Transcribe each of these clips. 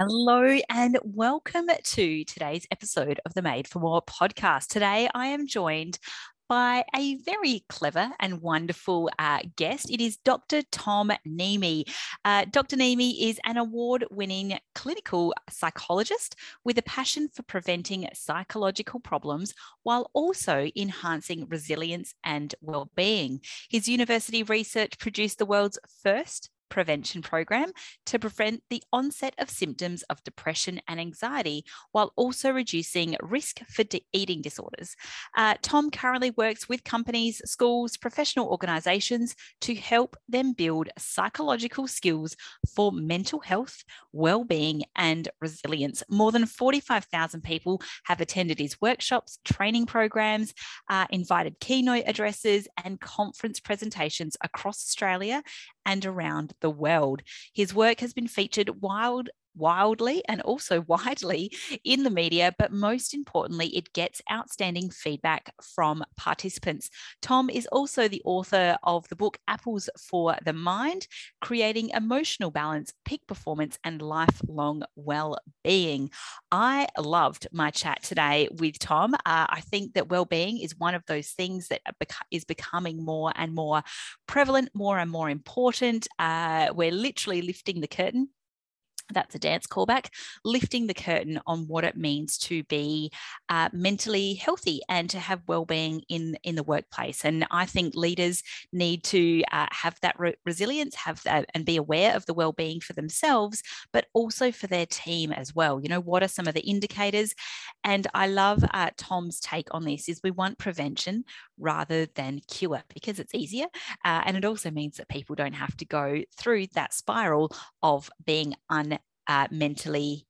Hello and welcome to today's episode of the Made for More podcast. Today I am joined by a very clever and wonderful uh, guest. It is Dr. Tom Nehmy. Uh, Dr. Nehmy is an award winning clinical psychologist with a passion for preventing psychological problems while also enhancing resilience and well-being. His university research produced the world's first prevention program to prevent the onset of symptoms of depression and anxiety while also reducing risk for de- eating disorders. Uh, Tom currently works with companies, schools, professional organizations to help them build psychological skills for mental health, well-being and resilience. More than 45,000 people have attended his workshops, training programs, uh, invited keynote addresses and conference presentations across Australia and around the world. His work has been featured wild wildly and also widely in the media, but most importantly, it gets outstanding feedback from participants. Tom is also the author of the book Apples for the Mind Creating Emotional Balance, Peak Performance, and Lifelong Well Being. I loved my chat today with Tom. Uh, I think that well being is one of those things that is becoming more and more prevalent, more and more important. Uh, we're literally lifting the curtain that's a dance callback, lifting the curtain on what it means to be uh, mentally healthy and to have well-being in in the workplace. And I think leaders need to uh, have that re- resilience, have that, and be aware of the well-being for themselves, but also for their team as well. You know, what are some of the indicators? And I love uh, Tom's take on this: is we want prevention rather than cure because it's easier, uh, and it also means that people don't have to go through that spiral of being un uh, mentally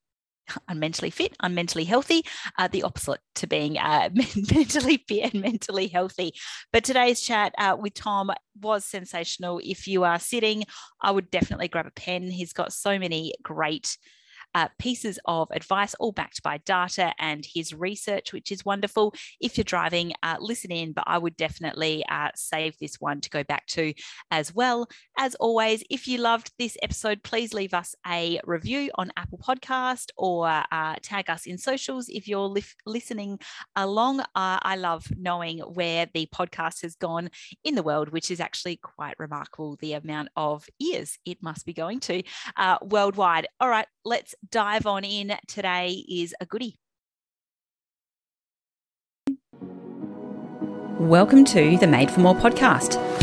unmentally fit, unmentally healthy, uh, the opposite to being uh, mentally fit and mentally healthy. But today's chat uh, with Tom was sensational. If you are sitting, I would definitely grab a pen. He's got so many great uh, pieces of advice, all backed by data and his research, which is wonderful. If you're driving, uh, listen in, but I would definitely uh, save this one to go back to as well. As always, if you loved this episode, please leave us a review on Apple Podcast or uh, tag us in socials if you're li- listening along. Uh, I love knowing where the podcast has gone in the world, which is actually quite remarkable the amount of ears it must be going to uh, worldwide. All right, let's dive on in. Today is a goodie. Welcome to the Made for More podcast.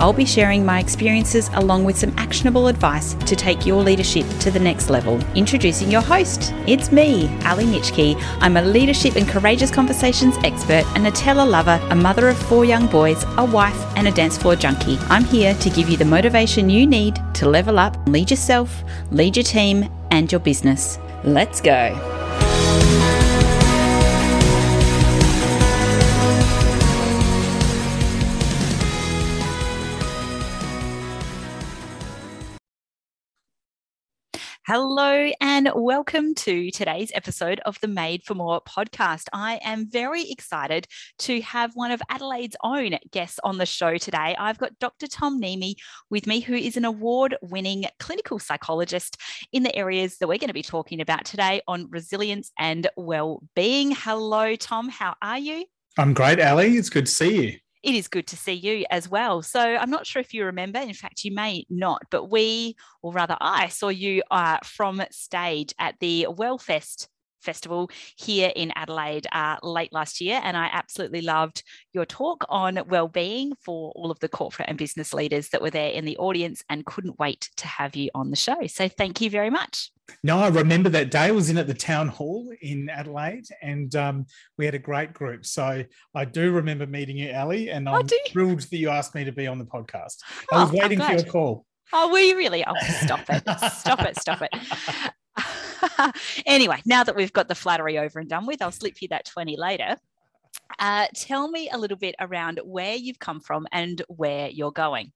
I'll be sharing my experiences along with some actionable advice to take your leadership to the next level. Introducing your host, it's me, Ali Nitschke. I'm a leadership and courageous conversations expert, a Nutella lover, a mother of four young boys, a wife, and a dance floor junkie. I'm here to give you the motivation you need to level up, lead yourself, lead your team, and your business. Let's go. Hello, and welcome to today's episode of the Made for More podcast. I am very excited to have one of Adelaide's own guests on the show today. I've got Dr. Tom Nehmy with me, who is an award winning clinical psychologist in the areas that we're going to be talking about today on resilience and well being. Hello, Tom. How are you? I'm great, Ali. It's good to see you it is good to see you as well. So I'm not sure if you remember, in fact, you may not, but we, or rather I, saw you uh, from stage at the Wellfest Festival here in Adelaide uh, late last year. And I absolutely loved your talk on well-being for all of the corporate and business leaders that were there in the audience and couldn't wait to have you on the show. So thank you very much. No, I remember that day. I was in at the town hall in Adelaide, and um, we had a great group. So I do remember meeting you, Ali, and oh, I'm oh, thrilled that you asked me to be on the podcast. I was oh, waiting for your call. Oh, were you really? Oh, stop it! stop it! Stop it! anyway, now that we've got the flattery over and done with, I'll slip you that 20 later. Uh, tell me a little bit around where you've come from and where you're going.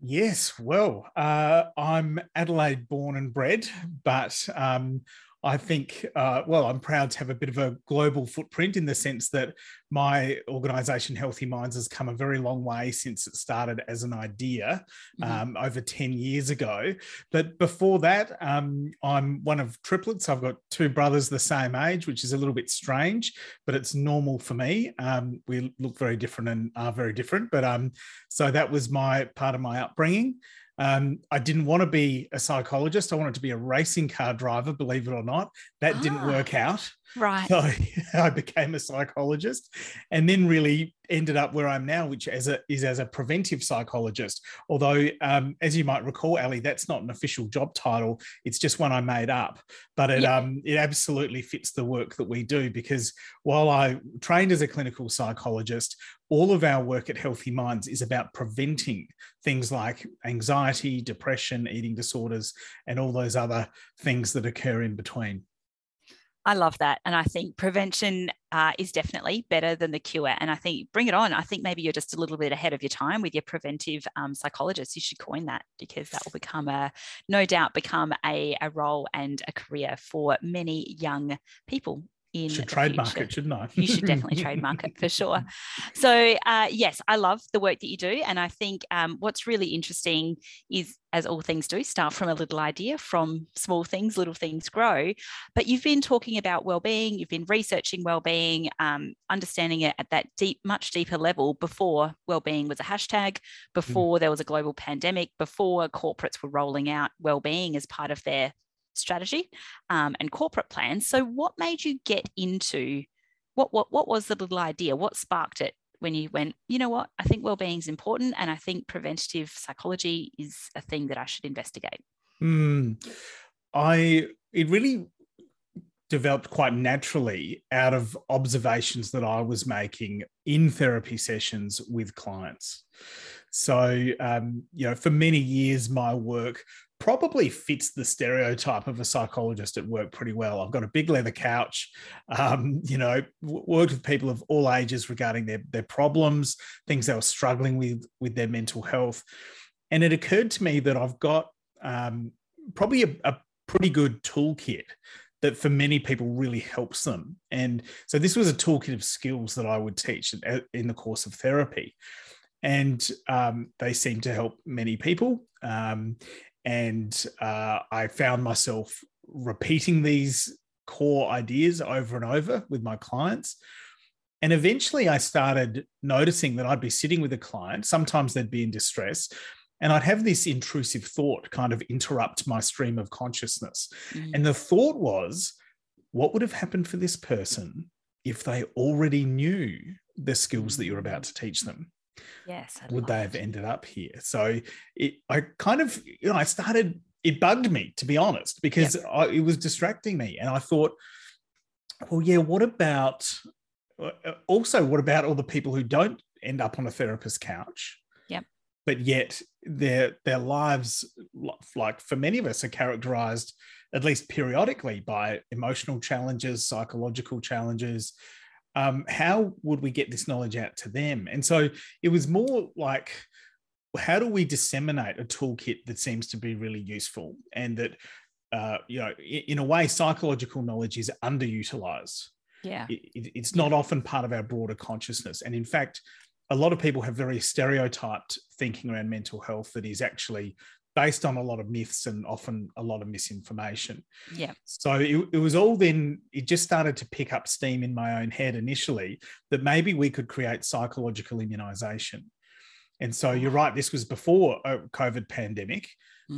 Yes, well, uh, I'm Adelaide born and bred, but um, I think, uh, well, I'm proud to have a bit of a global footprint in the sense that my organization, Healthy Minds, has come a very long way since it started as an idea mm-hmm. um, over 10 years ago. But before that, um, I'm one of triplets. I've got two brothers the same age, which is a little bit strange, but it's normal for me. Um, we look very different and are very different. But um, so that was my part of my upbringing. Um, I didn't want to be a psychologist. I wanted to be a racing car driver, believe it or not. That ah, didn't work out. Right. So I became a psychologist and then really ended up where I'm now, which as a, is as a preventive psychologist. Although, um, as you might recall, Ali, that's not an official job title. It's just one I made up. But it, yeah. um, it absolutely fits the work that we do because while I trained as a clinical psychologist, all of our work at Healthy Minds is about preventing things like anxiety, depression, eating disorders, and all those other things that occur in between. I love that. And I think prevention uh, is definitely better than the cure. And I think bring it on. I think maybe you're just a little bit ahead of your time with your preventive um, psychologist. You should coin that because that will become a, no doubt, become a, a role and a career for many young people in should trademark future. it, shouldn't I? you should definitely trademark it for sure. So uh, yes, I love the work that you do, and I think um, what's really interesting is, as all things do, start from a little idea. From small things, little things grow. But you've been talking about well-being. You've been researching well-being, um, understanding it at that deep, much deeper level before well-being was a hashtag, mm. before mm. there was a global pandemic, before corporates were rolling out well-being as part of their strategy um, and corporate plans. So, what made you get into what what what was the little idea? What sparked it when you went? You know what? I think well-being is important, and I think preventative psychology is a thing that I should investigate. Mm, I it really developed quite naturally out of observations that I was making in therapy sessions with clients. So, um, you know, for many years, my work probably fits the stereotype of a psychologist at work pretty well. I've got a big leather couch, um, you know, worked with people of all ages regarding their, their problems, things they were struggling with with their mental health. And it occurred to me that I've got um, probably a, a pretty good toolkit that for many people really helps them. And so this was a toolkit of skills that I would teach in the course of therapy. And um, they seem to help many people. Um, and uh, I found myself repeating these core ideas over and over with my clients. And eventually I started noticing that I'd be sitting with a client, sometimes they'd be in distress, and I'd have this intrusive thought kind of interrupt my stream of consciousness. Mm. And the thought was, what would have happened for this person if they already knew the skills that you're about to teach them? Yes. I'd would they have it. ended up here? So it, I kind of, you know, I started, it bugged me to be honest, because yep. I, it was distracting me. And I thought, well, yeah, what about uh, also, what about all the people who don't end up on a therapist's couch? Yep. But yet their their lives, like for many of us, are characterized at least periodically by emotional challenges, psychological challenges, um, how would we get this knowledge out to them? And so it was more like, how do we disseminate a toolkit that seems to be really useful and that, uh, you know, in a way, psychological knowledge is underutilized. Yeah. It, it's not often part of our broader consciousness. And in fact, a lot of people have very stereotyped thinking around mental health that is actually based on a lot of myths and often a lot of misinformation. Yeah. So it, it, was all then, it just started to pick up steam in my own head initially that maybe we could create psychological immunization. And so you're right, this was before a COVID pandemic.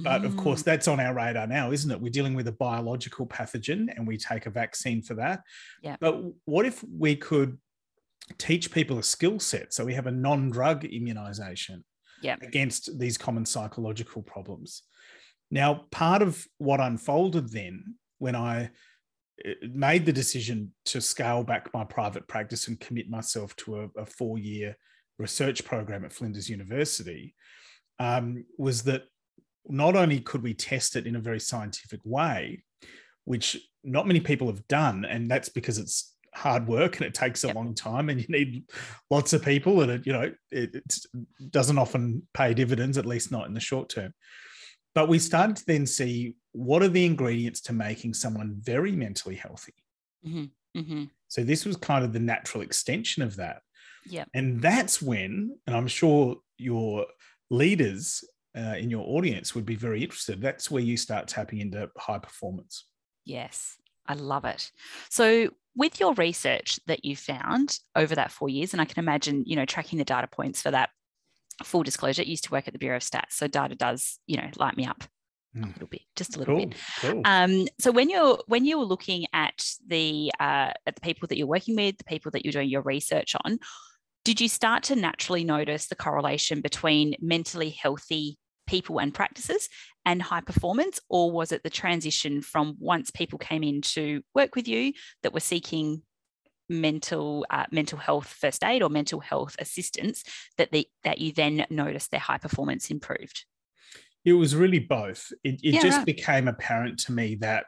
But of course, mm. that's on our radar now, isn't it? We're dealing with a biological pathogen and we take a vaccine for that. Yeah. But what if we could teach people a skill set? So we have a non drug immunization against these common psychological problems. Now, part of what unfolded then when I uh, made the decision to scale back my private practice and commit myself to a, a four year research program at Flinders University um, was that not only could we test it in a very scientific way, which not many people have done, and that's because it's hard work and it takes a yep. long time and you need lots of people and it you know it, it doesn't often pay dividends at least not in the short term But we started to then see what are the ingredients to making someone very mentally healthy. Mm-hmm. Mm-hmm. So this was kind of the natural extension of that. Yeah. And that's when, and I'm sure your leaders uh, in your audience would be very interested. That's where you start tapping into high performance. Yes, I love it. So, with your research that you found over that four years, and I can imagine, you know, tracking the data points for that. Full disclosure, I used to work at the Bureau of Stats, so data does, you know, light me up a little bit, just a little cool, bit. Cool. Um, so when you're when you're looking at the uh, at the people that you're working with, the people that you're doing your research on, did you start to naturally notice the correlation between mentally healthy people and practices and high performance or was it the transition from once people came in to work with you that were seeking mental uh, mental health first aid or mental health assistance that the, that you then noticed their high performance improved it was really both it, it yeah, just right. became apparent to me that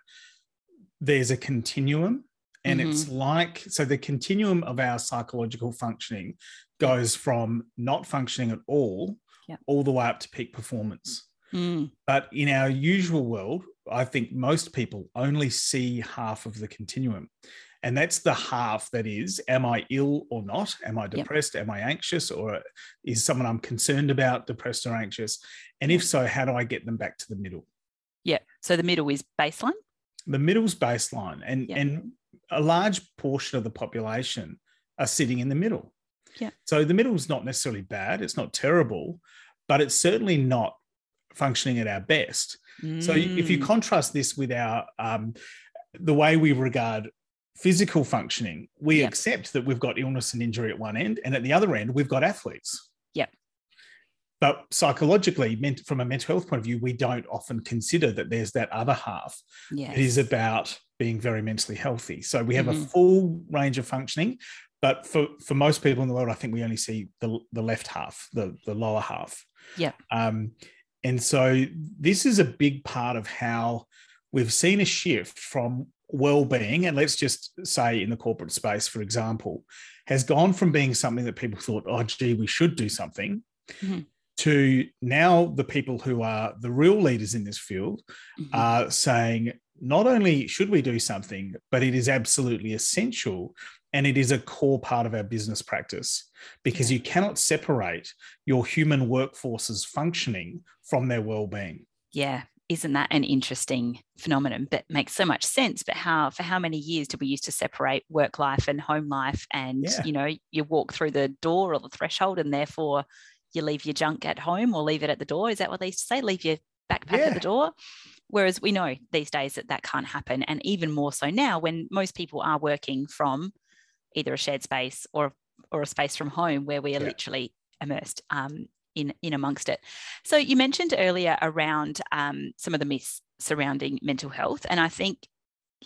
there's a continuum and mm-hmm. it's like so the continuum of our psychological functioning goes from not functioning at all yeah. all the way up to peak performance. Mm. But in our usual world, I think most people only see half of the continuum. And that's the half that is, am I ill or not? Am I depressed? Yep. Am I anxious? Or is someone I'm concerned about depressed or anxious? And if so, how do I get them back to the middle? Yeah. So the middle is baseline? The middle's baseline. And, yep. and a large portion of the population are sitting in the middle. Yeah. So the middle is not necessarily bad. It's not terrible, but it's certainly not functioning at our best. Mm. So if you mm. contrast this with our um, the way we regard physical functioning, we yep. accept that we've got illness and injury at one end, and at the other end, we've got athletes. Yep. But psychologically, meant from a mental health point of view, we don't often consider that there's that other half. Yes. It is about being very mentally healthy. So we have mm-hmm. a full range of functioning, but for for most people in the world, I think we only see the the left half, the the lower half. Yeah. Um, and so this is a big part of how we've seen a shift from well-being, and let's just say in the corporate space, for example, has gone from being something that people thought, oh, gee, we should do something. Mm-hmm. To now, the people who are the real leaders in this field mm-hmm. are saying, not only should we do something, but it is absolutely essential and it is a core part of our business practice because you cannot separate your human workforce's functioning from their well-being. Yeah, isn't that an interesting phenomenon? That makes so much sense. But how for how many years did we used to separate work life and home life and yeah. you know you walk through the door or the threshold and therefore you leave your junk at home or leave it at the door? Is that what they used to say? Leave your backpack yeah. at the door? Whereas we know these days that that can't happen. And even more so now when most people are working from either a shared space or or a space from home where we are yeah. literally immersed um, in in amongst it. So you mentioned earlier around um, some of the myths surrounding mental health, and I think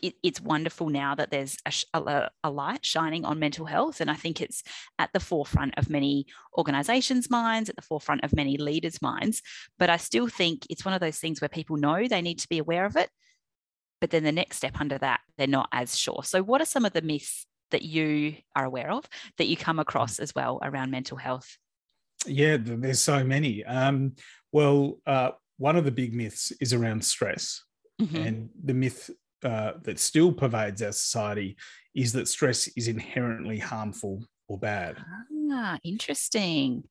it, it's wonderful now that there's a, a, a, light shining on mental health, and I think it's at the forefront of many organisations' minds, at the forefront of many leaders' minds. But I still think it's one of those things where people know they need to be aware of it, but then the next step under that, they're not as sure. So, what are some of the myths that you are aware of that you come across as well around mental health? Yeah, there's so many. Um, well, uh, one of the big myths is around stress. Mm-hmm. And the myth uh, that still pervades our society is that stress is inherently harmful or bad. Ah, interesting.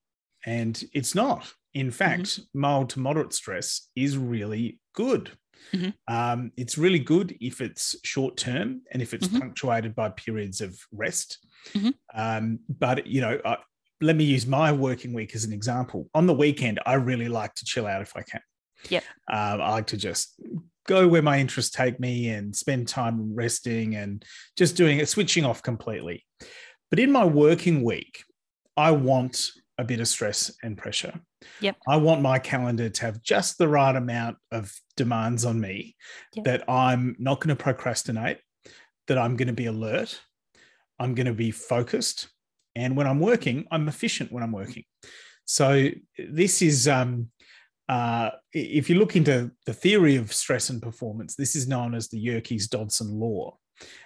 And it's not. In fact, mm-hmm. mild to moderate stress is really good. Mm-hmm. Um, it's really good if it's short term and if it's mm-hmm. punctuated by periods of rest. Mm-hmm. Um, but you know, uh, let me use my working week as an example. On the weekend, I really like to chill out if I can. Yeah. Um, I like to just go where my interests take me and spend time resting and just doing it, switching off completely. But in my working week, I want a bit of stress and pressure. Yep. I want my calendar to have just the right amount of demands on me yep. that I'm not going to procrastinate, that I'm going to be alert, I'm going to be focused. And when I'm working, I'm efficient when I'm working. So this is, um, uh, if you look into the theory of stress and performance, this is known as the Yerkes Dodson law.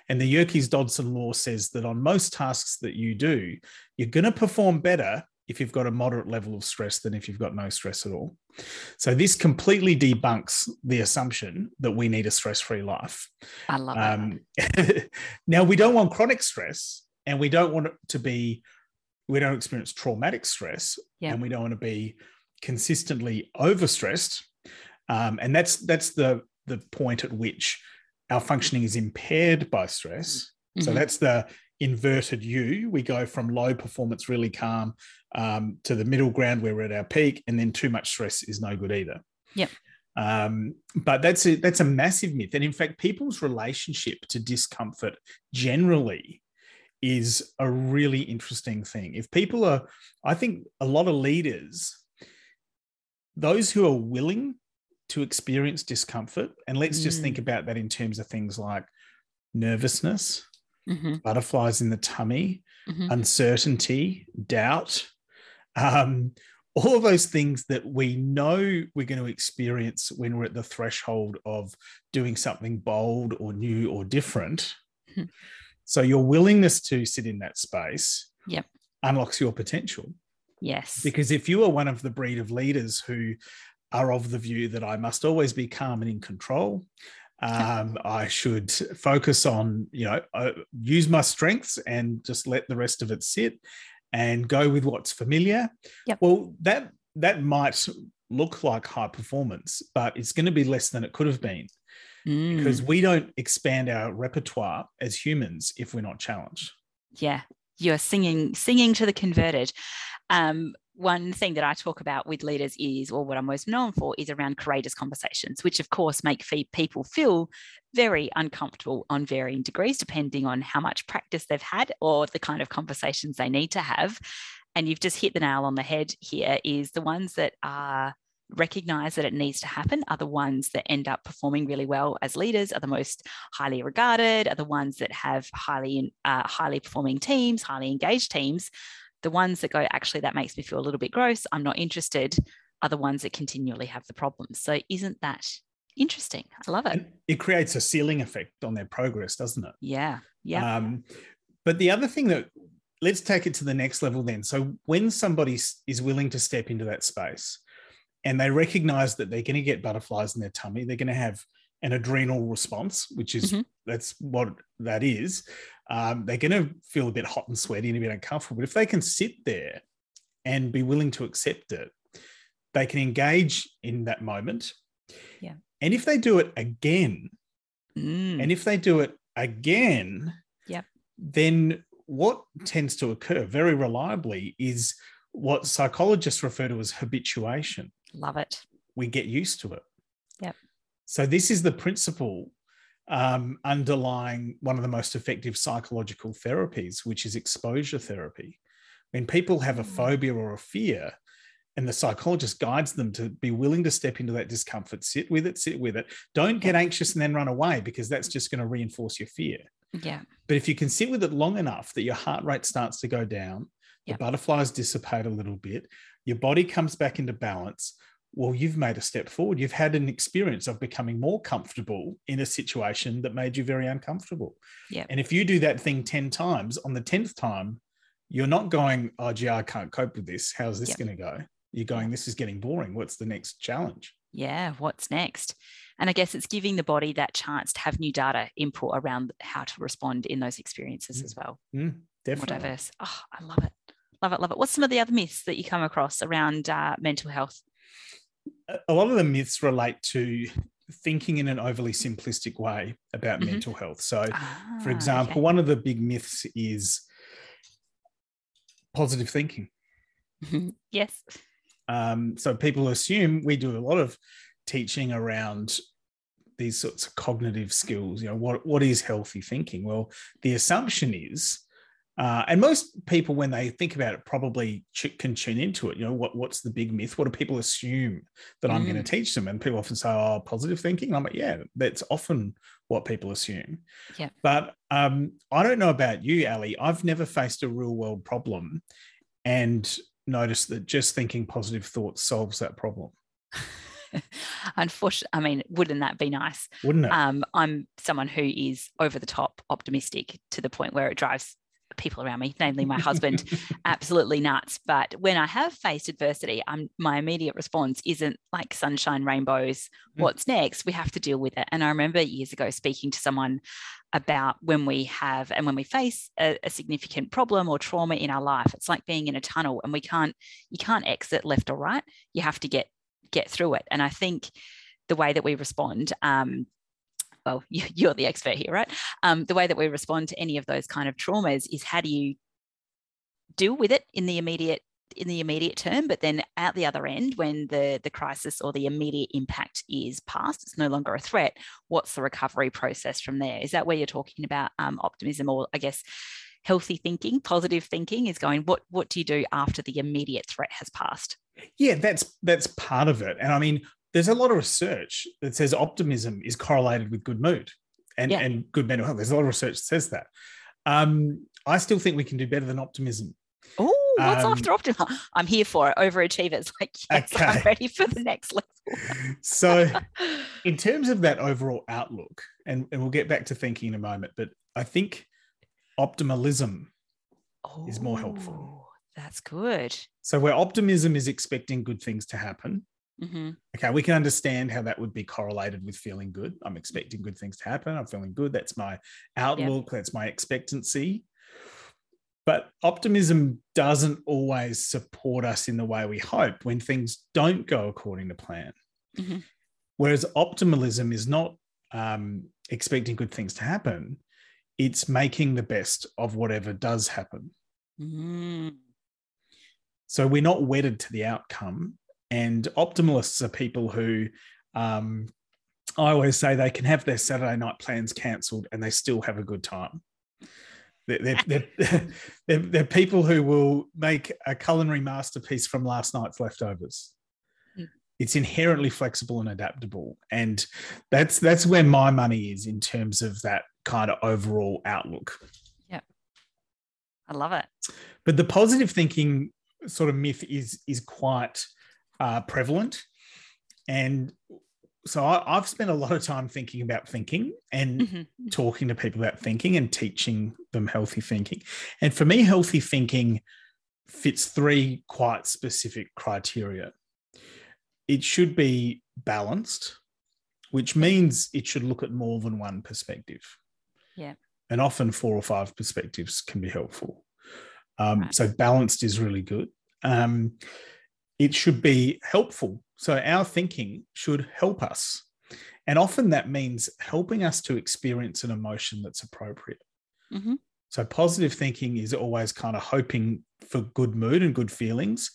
And the Yerkes Dodson law says that on most tasks that you do, you're going to perform better if you've got a moderate level of stress than if you've got no stress at all. So this completely debunks the assumption that we need a stress-free life. I love um, it. now we don't want chronic stress, and we don't want it to be. We don't experience traumatic stress, yeah. and we don't want to be consistently overstressed. Um, and that's that's the the point at which our functioning is impaired by stress. Mm-hmm. So that's the inverted U. We go from low performance, really calm, um, to the middle ground where we're at our peak, and then too much stress is no good either. Yep. Um, but that's a that's a massive myth, and in fact, people's relationship to discomfort generally is a really interesting thing. If people are, I think a lot of leaders, those who are willing to experience discomfort, and let's mm. just think mm. about that in terms of things like nervousness, mm-hmm. butterflies in the tummy, mm-hmm. uncertainty, doubt, um, all of those things that we know we're going to experience when we're at the threshold of doing something bold or new or different. Mm-hmm. So your willingness to sit in that space yep. unlocks your potential. Yes. Because if you are one of the breed of leaders who are of the view that I must always be calm and in control, um, I should focus on, you know, uh, use my strengths and just let the rest of it sit and go with what's familiar. Yep. Well, that that might look like high performance, but it's going to be less than it could have been mm. because we don't expand our repertoire as humans if we're not challenged. Yeah, you're singing singing to the converted. Um, one thing that I talk about with leaders is, or what I'm most known for, is around courageous conversations, which of course make people feel very uncomfortable on varying degrees, depending on how much practice they've had or the kind of conversations they need to have. And you've just hit the nail on the head here is the ones that are recognize that it needs to happen are the ones that end up performing really well as leaders are the most highly regarded are the ones that have highly uh, highly performing teams highly engaged teams the ones that go, actually, that makes me feel a little bit gross, I'm not interested, are the ones that continually have the problems. So isn't that interesting? I love it. It creates a ceiling effect on their progress, doesn't it? Yeah. Yeah. Um, but the other thing that let's take it to the next level then. So when somebody is willing to step into that space and they recognize that they're going to get butterflies in their tummy, they're going to have an adrenal response, which is mm-hmm. that's what that is um, they're going to feel a bit hot and sweaty and a bit uncomfortable. But if they can sit there and be willing to accept it, they can engage in that moment. Yeah. And if they do it again, mm. and if they do it again, yep. then what tends to occur very reliably is what psychologists refer to as habituation. Love it. We get used to it. Yep. So this is the principle um, underlying one of the most effective psychological therapies, which is exposure therapy. When people have a mm. phobia or a fear, and the psychologist guides them to be willing to step into that discomfort, sit with it, sit with it. Don't get anxious and then run away because that's just going to reinforce your fear. Yeah. But if you can sit with it long enough that your heart rate starts to go down, the butterflies dissipate a little bit, your body comes back into balance, well, you've made a step forward. You've had an experience of becoming more comfortable in a situation that made you very uncomfortable. Yeah. And if you do that thing 10 times, on the 10th time, you're not going, oh, gee, I can't cope with this. How's this going to go? You're going, this is getting boring. What's the next challenge? Yeah, what's next? And I guess it's giving the body that chance to have new data input around how to respond in those experiences mm. as well. Mm, definitely. More diverse. Oh, I love it. Love it. Love it. What's some of the other myths that you come across around uh, mental health? A lot of the myths relate to thinking in an overly simplistic way about mm-hmm. mental health. So, ah, for example, okay. one of the big myths is positive thinking. yes. Um, so, people assume we do a lot of teaching around these sorts of cognitive skills. You know, what, what is healthy thinking? Well, the assumption is uh, and most people, when they think about it, probably ch- can tune into it. You know, what, what's the big myth? What do people assume that mm. I'm going to teach them? And people often say, "Oh, positive thinking." I'm like, "Yeah, that's often what people assume." Yeah. But um, I don't know about you, Ali. I've never faced a real world problem, and noticed that just thinking positive thoughts solves that problem. Unfortunately, I mean, wouldn't that be nice? Wouldn't it? Um, I'm someone who is over the top optimistic to the point where it drives people around me, namely my husband, absolutely nuts. But when I have faced adversity, I'm, my immediate response isn't like sunshine, rainbows, mm. what's next? We have to deal with it. And I remember years ago speaking to someone about when we have and when we face a, a significant problem or trauma in our life, it's like being in a tunnel and we can't, you can't exit left or right. You have to get get through it. And I think the way that we respond um, well, you, are the expert here, right? Um, the way that we respond to any of those kind of traumas is how do you deal with it in the immediate in the immediate term, but then at the other end, when the the crisis or the immediate impact is past, it's no longer a threat. What's the recovery process from there? Is that where you're talking about um, optimism, or I guess healthy thinking, positive thinking is going? What what do you do after the immediate threat has passed? Yeah, that's that's part of it, and I mean, there's a lot of research that says optimism is correlated with good mood and, yeah. and good mental health. There's a lot of research that says that. Um, I still think we can do better than optimism. Oh, what's um, after optimism? I'm here for it. Overachievers. Like, yes, okay. I'm ready for the next level. so, in terms of that overall outlook, and, and we'll get back to thinking in a moment, but I think optimalism oh, is more helpful. Oh, that's good. So, where optimism is expecting good things to happen, Mm-hmm. Okay, we can understand how that would be correlated with feeling good. I'm expecting good things to happen. I'm feeling good. That's my outlook. Yep. That's my expectancy. But optimism doesn't always support us in the way we hope when things don't go according to plan. Mm-hmm. Whereas optimalism is not um, expecting good things to happen, it's making the best of whatever does happen. Mm-hmm. So we're not wedded to the outcome and optimalists are people who um, I always say they can have their Saturday night plans cancelled and they still have a good time. They're, they're, they're, they're, people who will make a culinary masterpiece from last night's leftovers. Mm. It's inherently flexible and adaptable, and that's that's where my money is in terms of that kind of overall outlook. Yeah, I love it. But the positive thinking sort of myth is is quite uh, prevalent. And so I, have spent a lot of time thinking about thinking and mm-hmm. talking to people about thinking and teaching them healthy thinking. And for me, healthy thinking fits three quite specific criteria. It should be balanced, which means it should look at more than one perspective. Yeah. And often four or five perspectives can be helpful. Um, right. So balanced is really good. Um, it should be helpful. So our thinking should help us. And often that means helping us to experience an emotion that's appropriate. Mm-hmm. So positive thinking is always kind of hoping for good mood and good feelings,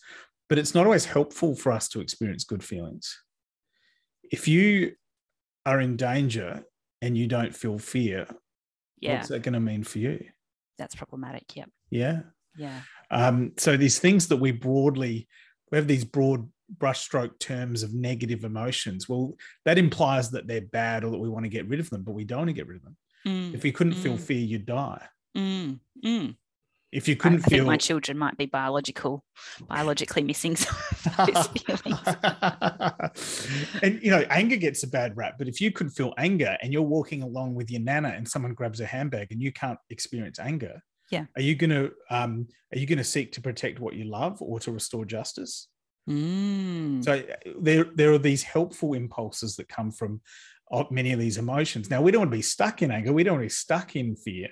but it's not always helpful for us to experience good feelings. If you are in danger and you don't feel fear, yeah. what's that going to mean for you? That's problematic. Yeah. Yeah. Yeah. Um, so these things that we broadly we have these broad brushstroke terms of negative emotions. Well, that implies that they're bad or that we want to get rid of them, but we don't want to get rid of them. Mm, if you couldn't mm, feel fear, you'd die. Mm, mm. if you couldn't I, I feel, my children might be biological, biologically missing some of those feelings. and you know, anger gets a bad rap, but if you could feel anger and you're walking along with your nana and someone grabs a handbag and you can't experience anger, yeah. Are you going to um are you going to seek to protect what you love or to restore justice? Mm. so there there are these helpful impulses that come from many of these emotions. Now we don't want to be stuck in anger. We don't want to be stuck in fear.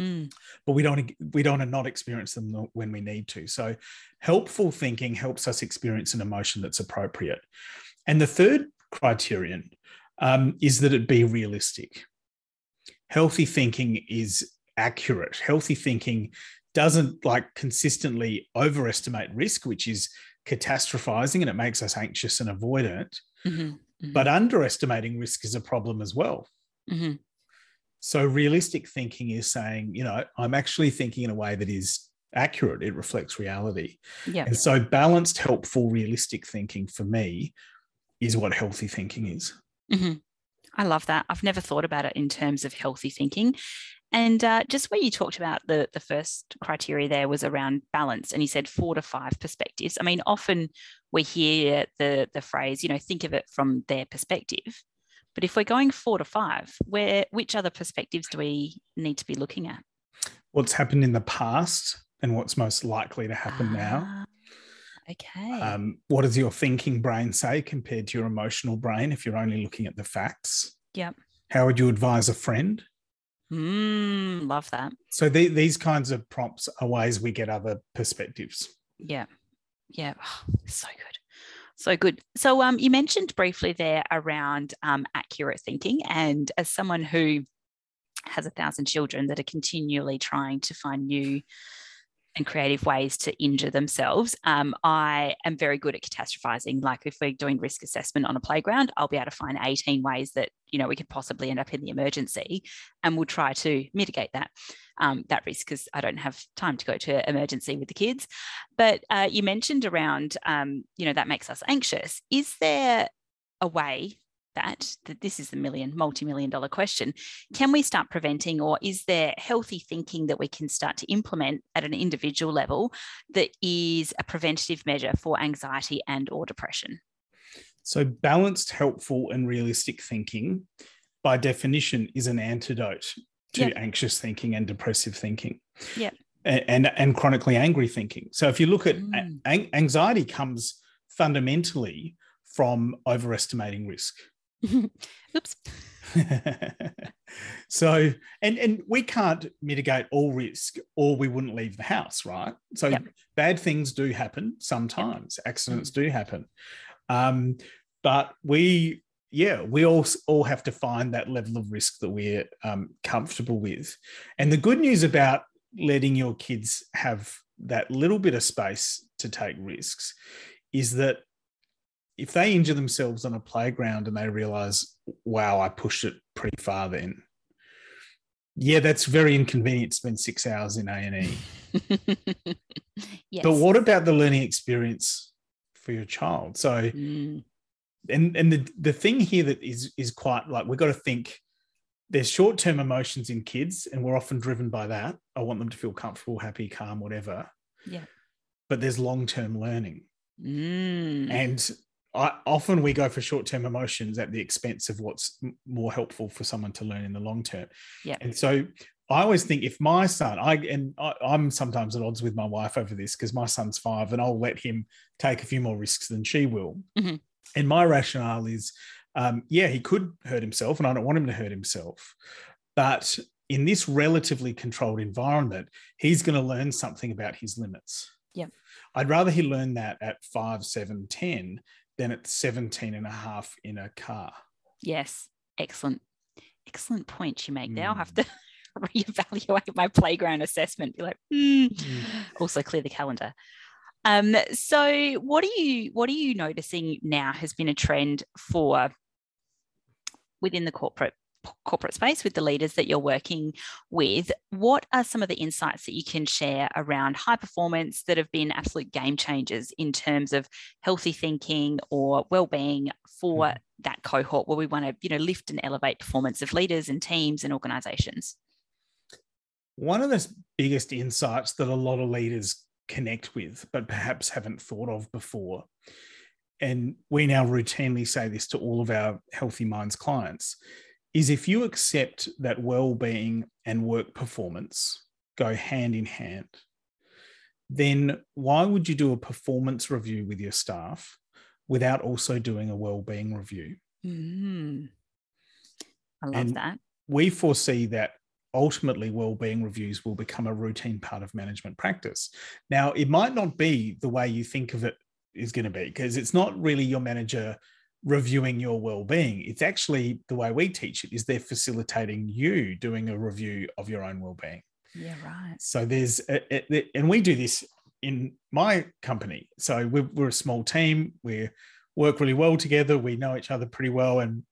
Mm. but we don't we don't want to not experience them when we need to. So helpful thinking helps us experience an emotion that's appropriate. And the third criterion um, is that it be realistic. Healthy thinking is accurate. Healthy thinking doesn't like consistently overestimate risk, which is catastrophizing and it makes us anxious and avoidant. Mm-hmm, mm-hmm. But underestimating risk is a problem as well. Mm-hmm. So, realistic thinking is saying, you know, I'm actually thinking in a way that is accurate, it reflects reality. Yeah. And so, balanced, helpful, realistic thinking for me is what healthy thinking is. Mm-hmm. I love that. I've never thought about it in terms of healthy thinking. And uh, just where you talked about the, the first criteria there was around balance, and you said four to five perspectives. I mean, often we hear the, the phrase, you know, think of it from their perspective. But if we're going four to five, where which other perspectives do we need to be looking at? what's happened in the past and what's most likely to happen now. Ah, Okay. Um, what does your thinking brain say compared to your emotional brain if you're only looking at the facts? Yep. How would you advise a friend? Mm, love that. So the, these kinds of prompts are ways we get other perspectives. Yeah. Yeah. so good. So good. So um, you mentioned briefly there around um, accurate thinking, and as someone who has a thousand children that are continually trying to find new and creative ways to injure themselves. Um, I am very good at catastrophizing. Like if we're doing risk assessment on a playground, I'll be able to find 18 ways that you know we could possibly end up in the emergency, and we'll try to mitigate that um, that risk because I don't have time to go to emergency with the kids. But uh, you mentioned around um, you know that makes us anxious. Is there a way that, that this is the million, multi-million dollar question. Can we start preventing or is there healthy thinking that we can start to implement at an individual level that is a preventative measure for anxiety and or depression? So balanced, helpful, and realistic thinking, by definition, is an antidote to yep. anxious thinking and depressive thinking. Yeah. And, and, and chronically angry thinking. So if you look at mm. anxiety comes fundamentally from overestimating risk. Oops. so and and we can't mitigate all risk or we wouldn't leave the house right so yep. bad things do happen sometimes yep. accidents mm-hmm. do happen um, but we yeah we all all have to find that level of risk that we're um, comfortable with and the good news about letting your kids have that little bit of space to take risks is that if they injure themselves on a playground and they realize, wow, I pushed it pretty far then. Yeah, that's very inconvenient to spend six hours in A&E. But what about the learning experience for your child? So, mm. and, and the, the thing here that is, is quite like, we've got to think there's short-term emotions in kids and we're often driven by that. I want them to feel comfortable, happy, calm, whatever. Yeah. But there's long-term learning. Mm. And I, often we go for short-term emotions at the expense of what's more helpful for someone to learn in the long term. Yeah. And so I always think if my son, I and I, am sometimes at odds with my wife over this because my son's five, and I'll let him take a few more risks than she will. Mm-hmm. And my rationale is, um, yeah, he could hurt himself, and I don't want him to hurt himself, but in this relatively controlled environment, he's going to learn something about his limits. Yeah. I'd rather he learn that at five, seven, 10 than at 17 and a half in a car. Yes. Excellent. Excellent point you make there. Mm. I'll have to reevaluate my playground assessment. Be like, mm. Mm. also clear the calendar. Um, so what are you what are you noticing now has been a trend for within the corporate corporate space with the leaders that you're working with, what are some of the insights that you can share around high performance that have been absolute game changers in terms of healthy thinking or well-being for mm-hmm. that cohort where we want to, you know, lift and elevate performance of leaders and teams and organizations? One of the biggest insights that a lot of leaders connect with, but perhaps haven't thought of before, and we now routinely say this to all of our Healthy Minds clients, is if you accept that well-being and work performance go hand in hand then why would you do a performance review with your staff without also doing a well-being review mm. i love and that we foresee that ultimately well-being reviews will become a routine part of management practice. Now it might not be the way you think of it is going to be because it's not really your manager reviewing your well-being. It's actually the way we teach it is they're facilitating you doing a review of your own well-being. Yeah right. So there's a, a, and we do this in my company. So we're, we're a small team. We work really well together. We know each other pretty well and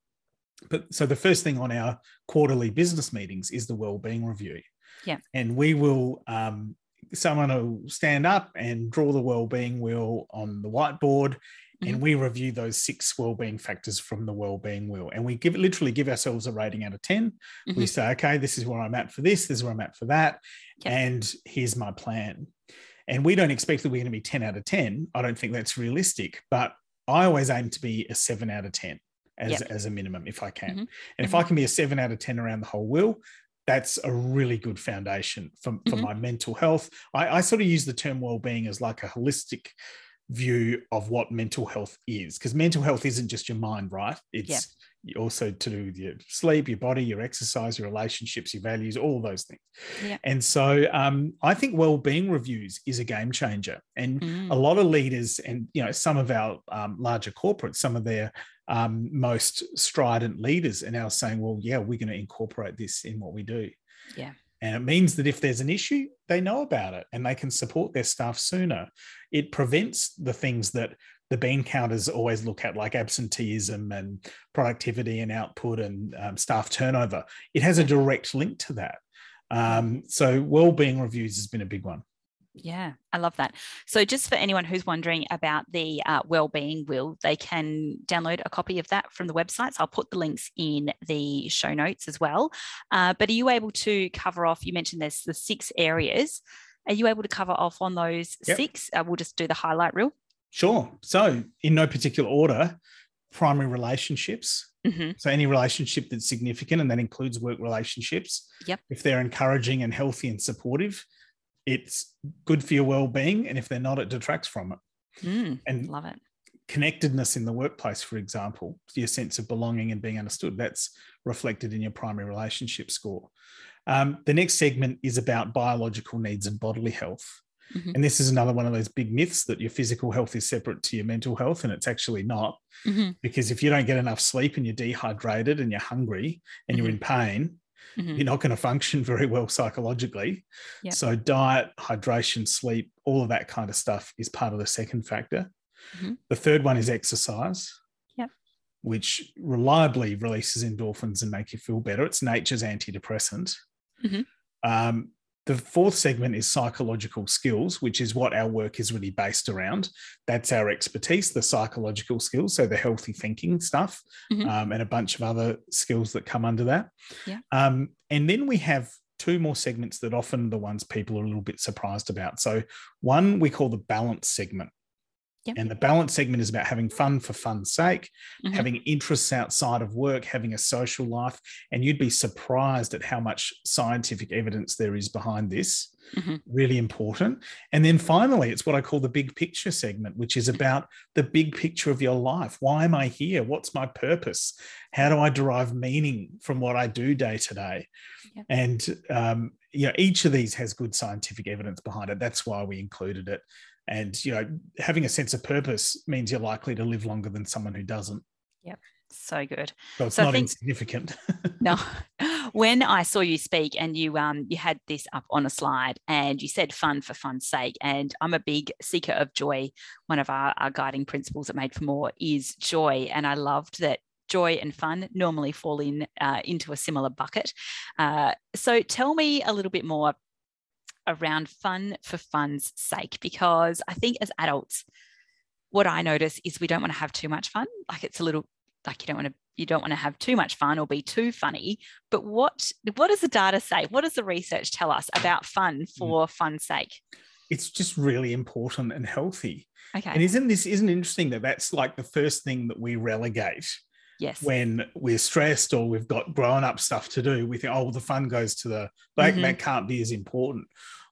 but so the first thing on our quarterly business meetings is the well-being review. Yeah. And we will um, someone will stand up and draw the well-being wheel on the whiteboard mm-hmm. and we review those six well-being factors from the well-being wheel. And we give literally give ourselves a rating out of 10 mm-hmm. we say okay this is where i'm at for this this is where i'm at for that yep. and here's my plan. And we don't expect that we're going to be 10 out of 10 i don't think that's realistic but i always aim to be a 7 out of 10 as, yep. as a minimum if i can mm-hmm. and if i mm-hmm. can be a 7 out of 10 around the whole wheel that's a really good foundation for, for mm-hmm. my mental health. I, I sort of use the term well-being as like a holistic view of what mental health is because mental health isn't just your mind right it's yeah. also to do with your sleep your body your exercise your relationships your values all those things yeah. and so um, i think well-being reviews is a game changer and mm. a lot of leaders and you know some of our um, larger corporates some of their um, most strident leaders are now saying well yeah we're going to incorporate this in what we do yeah and it means that if there's an issue, they know about it and they can support their staff sooner. It prevents the things that the bean counters always look at, like absenteeism and productivity and output and um, staff turnover. It has a direct link to that. Um, so, well-being reviews has been a big one. Yeah, I love that. So, just for anyone who's wondering about the uh, well-being wheel, they can download a copy of that from the website. So, I'll put the links in the show notes as well. Uh, but are you able to cover off? You mentioned there's the six areas. Are you able to cover off on those yep. six? Uh, we'll just do the highlight reel. Sure. So, in no particular order, primary relationships. Mm-hmm. So, any relationship that's significant, and that includes work relationships. Yep. If they're encouraging and healthy and supportive, it's good for your well-being and if they're not it detracts from it mm, and love it connectedness in the workplace for example your sense of belonging and being understood that's reflected in your primary relationship score um, the next segment is about biological needs and bodily health mm-hmm. and this is another one of those big myths that your physical health is separate to your mental health and it's actually not mm-hmm. because if you don't get enough sleep and you're dehydrated and you're hungry and mm-hmm. you're in pain mm-hmm. you're not going to function very well psychologically. Yep. So, diet, hydration, sleep, all of that kind of stuff is part of the second factor. Mm-hmm. The third one is exercise. Yep. Which reliably releases endorphins and make you feel better. It's nature's antidepressant. Mm-hmm. Um, the fourth segment is psychological skills, which is what our work is really based around. That's our expertise, the psychological skills, so the healthy thinking stuff, mm-hmm. um, and a bunch of other skills that come under that. Yeah. Um, and then we have two more segments that often the ones people are a little bit surprised about. So one we call the balance segment. Yep. And the balance segment is about having fun for fun's sake, mm-hmm. having interests outside of work, having a social life. And you'd be surprised at how much scientific evidence there is behind this. Mm-hmm. Really important. And then finally, it's what I call the big picture segment, which is about the big picture of your life. Why am I here? What's my purpose? How do I derive meaning from what I do day to day? Yep. And um, you know, each of these has good scientific evidence behind it. That's why we included it and you know having a sense of purpose means you're likely to live longer than someone who doesn't. Yep. So good. So it's so not think, insignificant. No. When i saw you speak and you um you had this up on a slide and you said fun for fun's sake and i'm a big seeker of joy. One of our, our guiding principles at made for more is joy and i loved that joy and fun normally fall in uh, into a similar bucket. Uh, so tell me a little bit more around fun for fun's sake because I think as adults, what I notice is we don't want to have too much fun. Like it's a little like you don't want to you don't want to have too much fun or be too funny. But what what does the data say? What does the research tell us about fun mm. for mm. fun's sake? It's just really important and healthy. Okay. And isn't this isn't interesting that that's like the first thing that we relegate Yes. When we're stressed or we've got grown up stuff to do, we think, oh, well, the fun goes to the like mm-hmm. that can't be as important.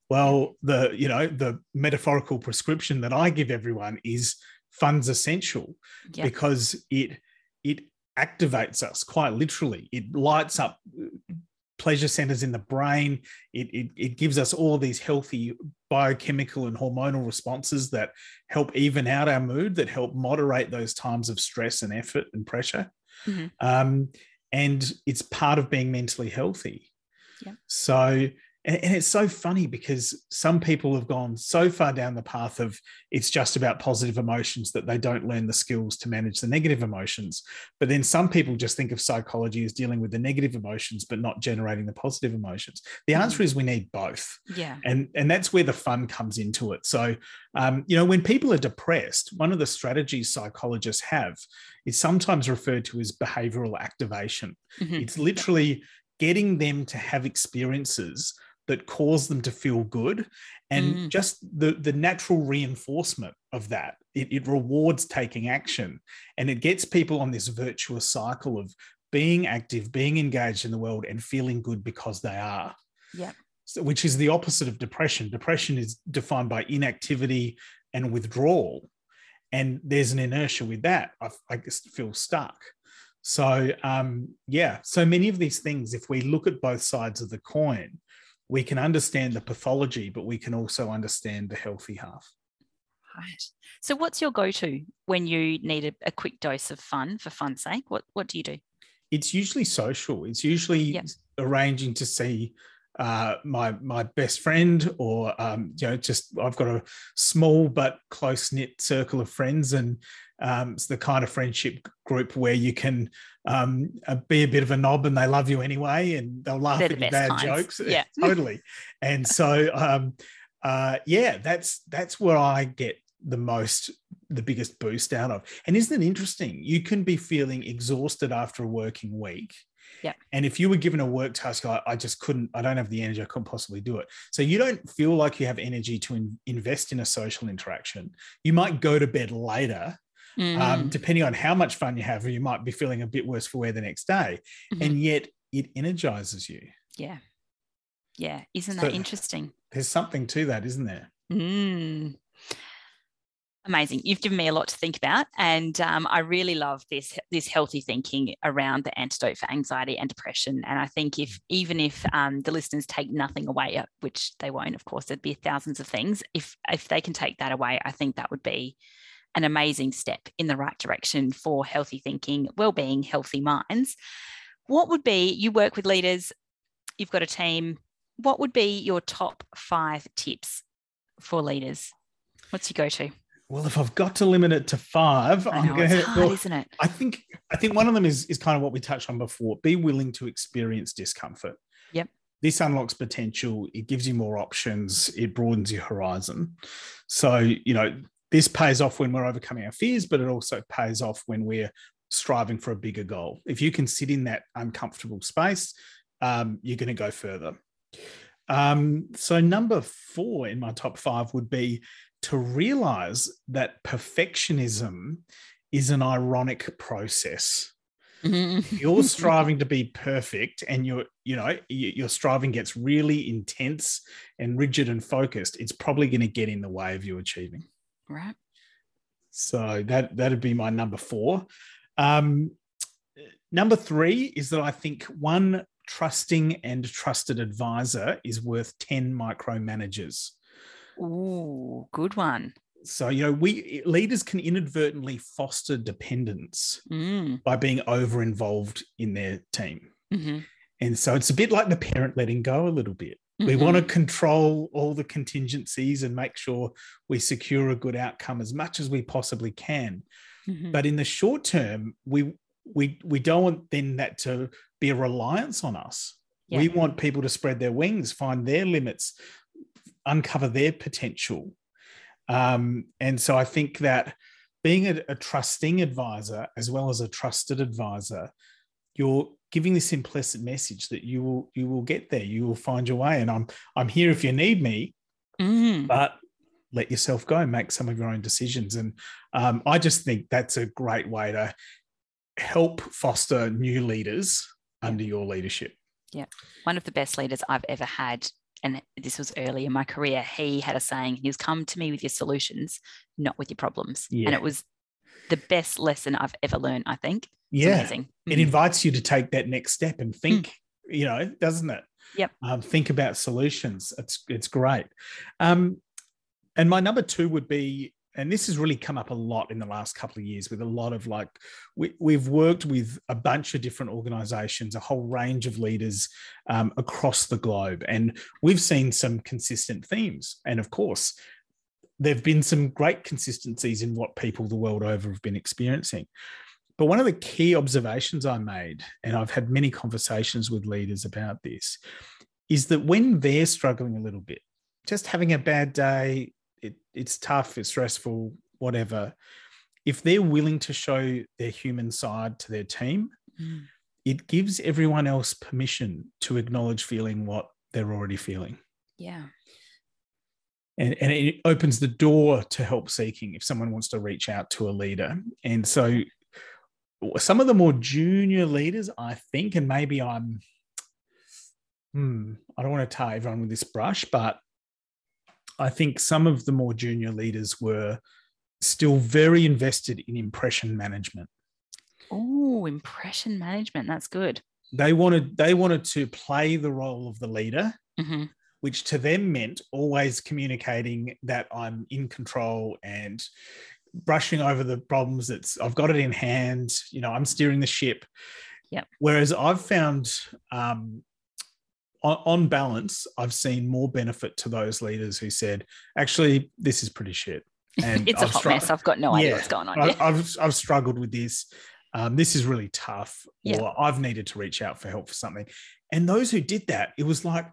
Well, the you know the metaphorical prescription that I give everyone is funds essential yep. because it it activates us quite literally. It lights up pleasure centers in the brain. It, it, it, gives us all these healthy biochemical and hormonal responses that help even out our mood, that help moderate those times of stress and effort and pressure. Mm-hmm. Um, and it's part of being mentally healthy. Yeah. So and, and it's so funny because some people have gone so far down the path of it's just about positive emotions that they don't learn the skills to manage the negative emotions. But then some people just think of psychology as dealing with the negative emotions, but not generating the positive emotions. The mm. answer is we need both. Yeah. And, and that's where the fun comes into it. So, um, you know, when people are depressed, one of the strategies psychologists have is sometimes referred to as behavioral activation. Mm-hmm. It's literally getting them to have experiences that cause them to feel good and mm. just the the natural reinforcement of that it, it rewards taking action and it gets people on this virtuous cycle of being active, being engaged in the world, and feeling good because they are. Yeah. So, which is the opposite of depression. Depression is defined by inactivity and withdrawal. And there's an inertia with that. I, I just feel stuck. So, um, yeah, so many of these things, if we look at both sides of the coin, we can understand the pathology, but we can also understand the healthy half. Right. So, what's your go-to when you need a, a quick dose of fun for fun's sake? What What do you do? It's usually social. It's usually yep. arranging to see uh, my my best friend, or um, you know, just I've got a small but close knit circle of friends, and um, it's the kind of friendship group where you can um, uh, be a bit of a knob and they love you anyway, and they'll laugh They're at your bad kinds. jokes. Yeah, totally. And so, um, uh, yeah, that's that's where I get the most the biggest boost out of. And isn't it interesting? You can be feeling exhausted after a working week. Yeah. And if you were given a work task, I, I, just couldn't, I don't have the energy, I couldn't possibly do it. So you don't feel like you have energy to in, invest in a social interaction. You might go to bed later. Mm. Um, depending on how much fun you have, you might be feeling a bit worse for wear the next day. Mm-hmm. And yet it energizes you. Yeah. Yeah. Isn't so that interesting? There's something to that, isn't there? Mm. Amazing. You've given me a lot to think about, and um, I really love this this healthy thinking around the antidote for anxiety and depression. And I think if even if um, the listeners take nothing away, uh, which they won't, of course, there'd be thousands of things. If if they can take that away, I think that would be an amazing step in the right direction for healthy thinking, well-being, healthy minds. What would be you work with leaders? You've got a team. What would be your top five tips for leaders? What's your go-to? Well, if I've got to limit it to five, I am going to. Well, isn't it? I think I think one of them is is kind of what we touched on before. Be willing to experience discomfort. Yep. This unlocks potential. It gives you more options. It broadens your horizon. So you know this pays off when we're overcoming our fears, but it also pays off when we're striving for a bigger goal. If you can sit in that uncomfortable space, um, you're going to go further. Um, so number four in my top five would be to realize that perfectionism is an ironic process. Mm-hmm. you're striving to be perfect and you're you know your striving gets really intense and rigid and focused it's probably going to get in the way of you achieving right so that that'd be my number four um, number three is that i think one trusting and trusted advisor is worth 10 micromanagers Ooh, good one. So, you know, we leaders can inadvertently foster dependence mm. by being over involved in their team. Mm-hmm. And so it's a bit like the parent letting go a little bit. Mm-hmm. We want to control all the contingencies and make sure we secure a good outcome as much as we possibly can. Mm-hmm. But in the short term, we we we don't want then that to be a reliance on us. Yeah. We want people to spread their wings, find their limits, uncover their potential. Um, and so I think that being a, a, trusting advisor as well as a trusted advisor, you're giving this implicit message that you will you will get there, you will find your way, and I'm I'm here if you need me, mm. but let yourself go, and make some of your own decisions, and um, I just think that's a great way to help foster new leaders under your leadership. Yeah, one of the best leaders I've ever had and this was early in my career, he had a saying, he's come to me with your solutions, not with your problems. Yeah. And it was the best lesson I've ever learned, I think. It's yeah. Amazing. It mm. invites you to take that next step and think, mm. you know, doesn't it? Yep. Um, think about solutions. It's it's great. Um, and my number two would be and this has really come up a lot in the last couple of years with a lot of like we, we've worked with a bunch of different organizations a whole range of leaders um, across the globe and we've seen some consistent themes and of course there have been some great consistencies in what people the world over have been experiencing but one of the key observations i made and i've had many conversations with leaders about this is that when they're struggling a little bit just having a bad day it, it's tough, it's stressful, whatever. If they're willing to show their human side to their team, mm. it gives everyone else permission to acknowledge feeling what they're already feeling. Yeah. And, and it opens the door to help seeking if someone wants to reach out to a leader. And so some of the more junior leaders, I think, and maybe I'm, hmm, I don't want to tie everyone with this brush, but I think some of the more junior leaders were still very invested in impression management. Oh, impression management. That's good. They wanted they wanted to play the role of the leader, mm-hmm. Which to them meant always communicating that I'm in control and brushing over the problems that's I've got it in hand, you know, I'm steering the ship. Yeah. Whereas I've found um, on, on balance, I've seen more benefit to those leaders who said, actually, this is pretty shit. And it's I've a hot str- mess. I've got no idea what's going on. I've, I've, I've struggled with this. Um, this is really tough, yeah. or I've needed to reach out for help for something. And those who did that, it was like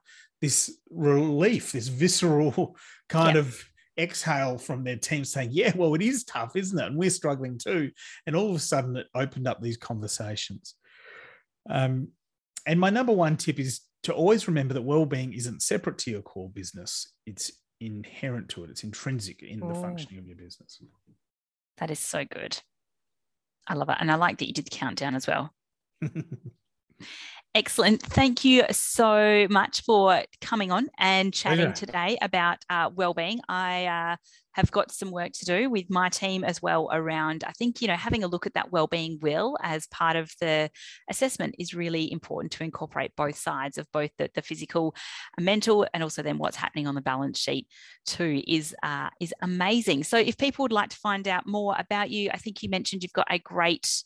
this relief, this visceral kind yeah. of exhale from their team saying, Yeah, well, it is tough, isn't it? And we're struggling too. And all of a sudden, it opened up these conversations. Um, and my number one tip is to always remember that well-being isn't separate to your core business. It's inherent to it. It's intrinsic in the functioning of your business. That is so good. I love it. And I like that you did the countdown as well. Excellent. Thank you so much for coming on and chatting today about uh, well-being. I uh, have got some work to do with my team as well around. I think you know having a look at that well-being wheel as part of the assessment is really important to incorporate both sides of both the, the physical, and mental, and also then what's happening on the balance sheet too is uh, is amazing. So if people would like to find out more about you, I think you mentioned you've got a great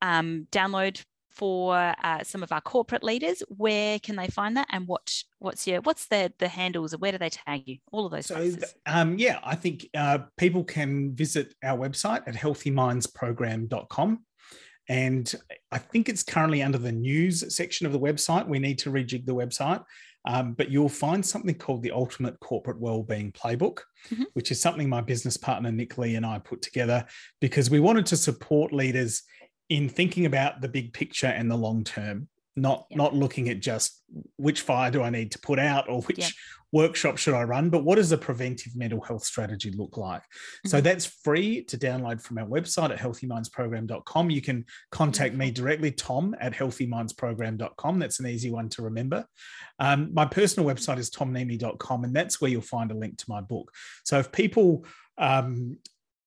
um, download for uh, some of our corporate leaders where can they find that and what what's your what's the the handles and where do they tag you? All of those so um, yeah i think uh, people can visit our website at healthymindsprogram.com and i think it's currently under the news section of the website. We need to rejig the website. Um, but you'll find something called the Ultimate Corporate Wellbeing Playbook, mm-hmm. which is something my business partner Nick Lee and I put together because we wanted to support leaders in thinking about the big picture and the long term not not looking at just which fire do i need to put out or which workshop should i run but what does a preventive mental health strategy look like? Mm-hmm. so that's free to download from our website at healthymindsprogram.com you can contact me directly tom at healthymindsprogram.com that's an easy one to remember. Um, my personal website is tomnehmy.com and that's where you'll find a link to my book. So if people um,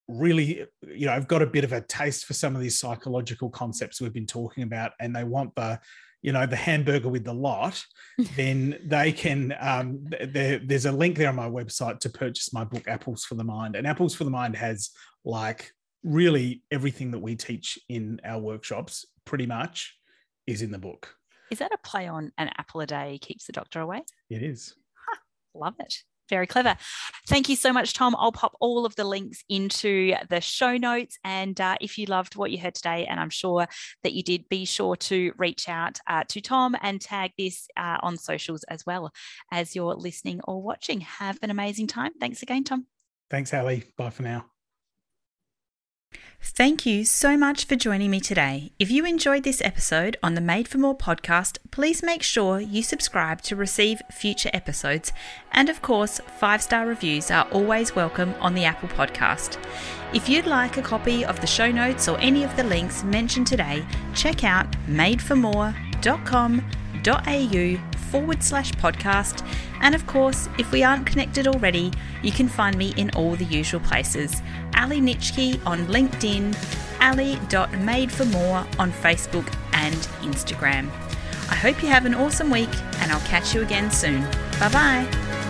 really, you know, I've got a bit of a taste for some of these psychological concepts we've been talking about, and they want the, you know, the hamburger with the lot, then they can. Um, there, there's a link there on my website to purchase my book, Apples for the Mind, and Apples for the Mind has like really everything that we teach in our workshops, pretty much, is in the book. Is that a play on an apple a day keeps the doctor away? It is. Huh, love it very clever. Thank you so much, Tom. I'll pop all of the links into the show notes. And uh, if you loved what you heard today, and I'm sure that you did, be sure to reach out uh, to Tom and tag this uh, on socials as well as you're listening or watching. Have an amazing time. Thanks again, Tom. Thanks, Ali. Bye for now. Thank you so much for joining me today. If you enjoyed this episode on the Made for More podcast, please make sure you subscribe to receive future episodes. And of course, five star reviews are always welcome on the Apple podcast. If you'd like a copy of the show notes or any of the links mentioned today, check out madeformore.com.au forward slash podcast. And of course, if we aren't connected already, you can find me in all the usual places Ali Nitschke on LinkedIn, ali.madeformore on Facebook and Instagram. I hope you have an awesome week, and I'll catch you again soon. Bye bye.